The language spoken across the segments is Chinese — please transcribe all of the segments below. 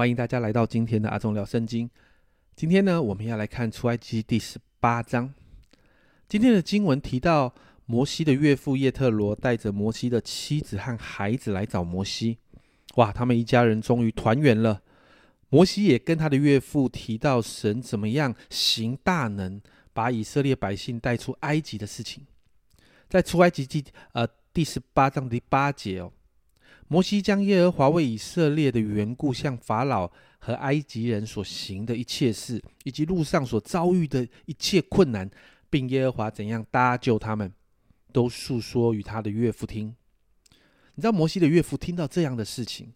欢迎大家来到今天的阿忠聊圣经。今天呢，我们要来看出埃及第十八章。今天的经文提到，摩西的岳父叶特罗带着摩西的妻子和孩子来找摩西。哇，他们一家人终于团圆了。摩西也跟他的岳父提到神怎么样行大能，把以色列百姓带出埃及的事情。在出埃及记呃第十八章第八节哦。摩西将耶和华为以色列的缘故向法老和埃及人所行的一切事，以及路上所遭遇的一切困难，并耶和华怎样搭救他们，都诉说与他的岳父听。你知道摩西的岳父听到这样的事情，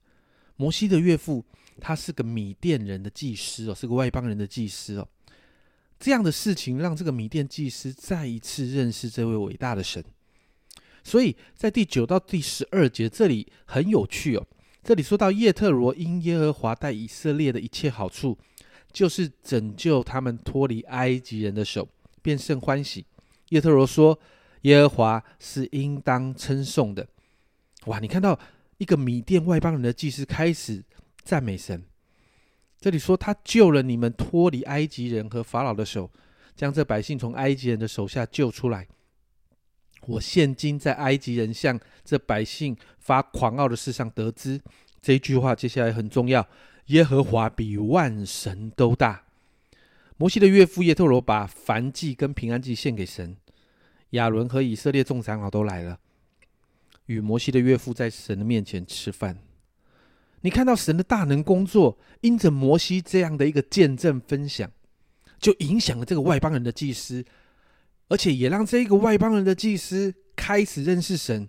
摩西的岳父他是个米甸人的祭司哦，是个外邦人的祭司哦。这样的事情让这个米甸祭司再一次认识这位伟大的神。所以在第九到第十二节这里很有趣哦。这里说到叶特罗因耶和华带以色列的一切好处，就是拯救他们脱离埃及人的手，便甚欢喜。叶特罗说：“耶和华是应当称颂的。”哇！你看到一个米甸外邦人的祭司开始赞美神。这里说他救了你们脱离埃及人和法老的手，将这百姓从埃及人的手下救出来。我现今在埃及人向这百姓发狂傲的事上得知，这一句话接下来很重要。耶和华比万神都大。摩西的岳父叶特罗把燔祭跟平安祭献给神，亚伦和以色列众长老都来了，与摩西的岳父在神的面前吃饭。你看到神的大能工作，因着摩西这样的一个见证分享，就影响了这个外邦人的祭司。而且也让这个外邦人的祭司开始认识神，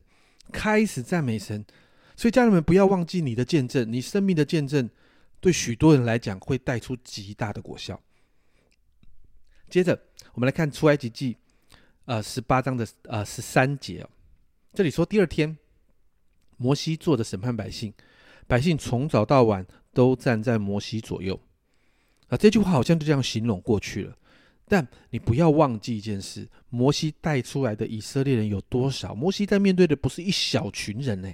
开始赞美神。所以家人们不要忘记你的见证，你生命的见证，对许多人来讲会带出极大的果效。接着我们来看出埃及记，呃，十八章的呃十三节。这里说第二天，摩西坐着审判百姓，百姓从早到晚都站在摩西左右。啊，这句话好像就这样形容过去了。但你不要忘记一件事：摩西带出来的以色列人有多少？摩西在面对的不是一小群人呢，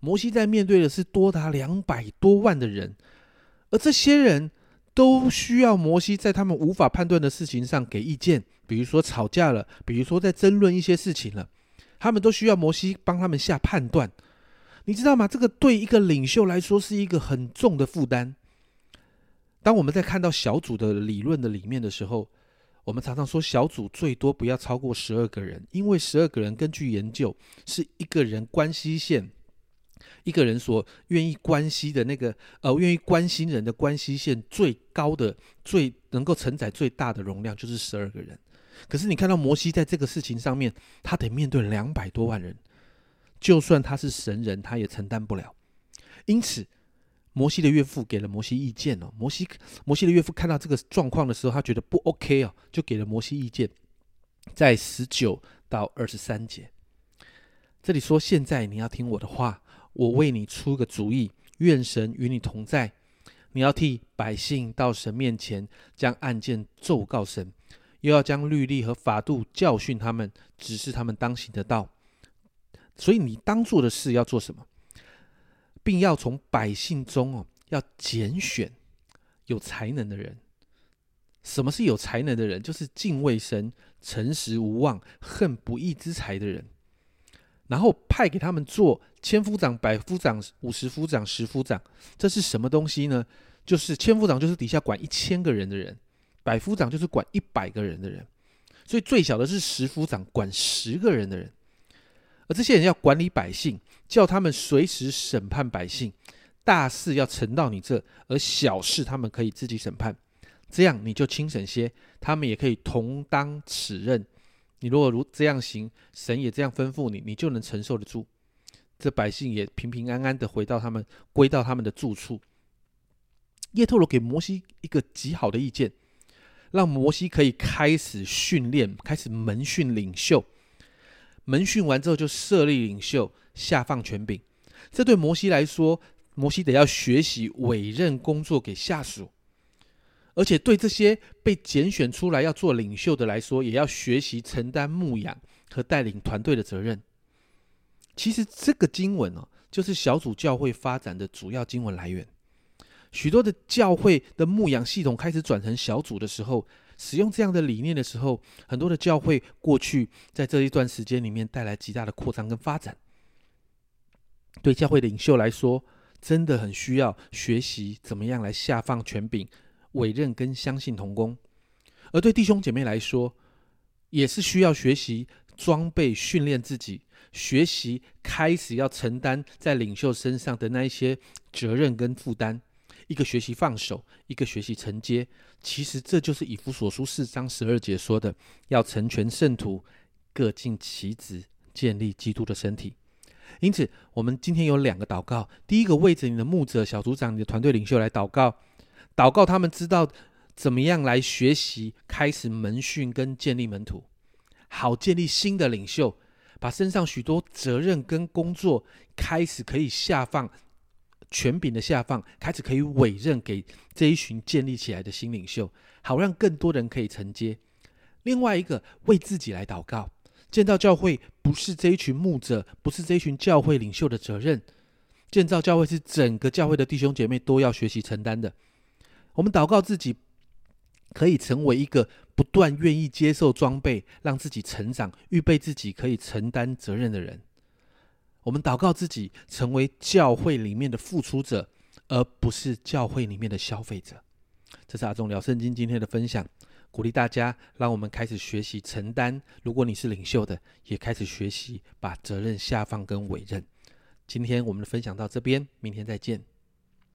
摩西在面对的是多达两百多万的人，而这些人都需要摩西在他们无法判断的事情上给意见，比如说吵架了，比如说在争论一些事情了，他们都需要摩西帮他们下判断。你知道吗？这个对一个领袖来说是一个很重的负担。当我们在看到小组的理论的里面的时候，我们常常说小组最多不要超过十二个人，因为十二个人根据研究是一个人关系线，一个人所愿意关系的那个呃愿意关心人的关系线最高的、最能够承载最大的容量就是十二个人。可是你看到摩西在这个事情上面，他得面对两百多万人，就算他是神人，他也承担不了。因此。摩西的岳父给了摩西意见哦。摩西摩西的岳父看到这个状况的时候，他觉得不 OK 哦，就给了摩西意见。在十九到二十三节，这里说：“现在你要听我的话，我为你出个主意，愿神与你同在。你要替百姓到神面前，将案件奏告神，又要将律例和法度教训他们，指示他们当行的道。所以你当做的事要做什么？”并要从百姓中哦，要拣选有才能的人。什么是有才能的人？就是敬畏神、诚实无妄、恨不义之财的人。然后派给他们做千夫长、百夫长、五十夫长、十夫长。这是什么东西呢？就是千夫长就是底下管一千个人的人，百夫长就是管一百个人的人。所以最小的是十夫长，管十个人的人。而这些人要管理百姓。叫他们随时审判百姓，大事要呈到你这，而小事他们可以自己审判，这样你就轻省些，他们也可以同当此任。你如果如这样行，神也这样吩咐你，你就能承受得住。这百姓也平平安安的回到他们归到他们的住处。叶特罗给摩西一个极好的意见，让摩西可以开始训练，开始门训领袖。门训完之后，就设立领袖。下放权柄，这对摩西来说，摩西得要学习委任工作给下属，而且对这些被拣选出来要做领袖的来说，也要学习承担牧养和带领团队的责任。其实这个经文哦，就是小组教会发展的主要经文来源。许多的教会的牧养系统开始转成小组的时候，使用这样的理念的时候，很多的教会过去在这一段时间里面带来极大的扩张跟发展。对教会领袖来说，真的很需要学习怎么样来下放权柄、委任跟相信同工；而对弟兄姐妹来说，也是需要学习装备、训练自己，学习开始要承担在领袖身上的那一些责任跟负担。一个学习放手，一个学习承接。其实这就是以弗所书四章十二节说的：要成全圣徒，各尽其职，建立基督的身体。因此，我们今天有两个祷告。第一个，为着你的牧者、小组长、你的团队领袖来祷告，祷告他们知道怎么样来学习、开始门训跟建立门徒，好建立新的领袖，把身上许多责任跟工作开始可以下放，权柄的下放，开始可以委任给这一群建立起来的新领袖，好让更多人可以承接。另外一个，为自己来祷告。建造教会不是这一群牧者，不是这一群教会领袖的责任。建造教会是整个教会的弟兄姐妹都要学习承担的。我们祷告自己可以成为一个不断愿意接受装备，让自己成长，预备自己可以承担责任的人。我们祷告自己成为教会里面的付出者，而不是教会里面的消费者。这是阿忠聊圣经今天的分享。鼓励大家，让我们开始学习承担。如果你是领袖的，也开始学习把责任下放跟委任。今天我们的分享到这边，明天再见。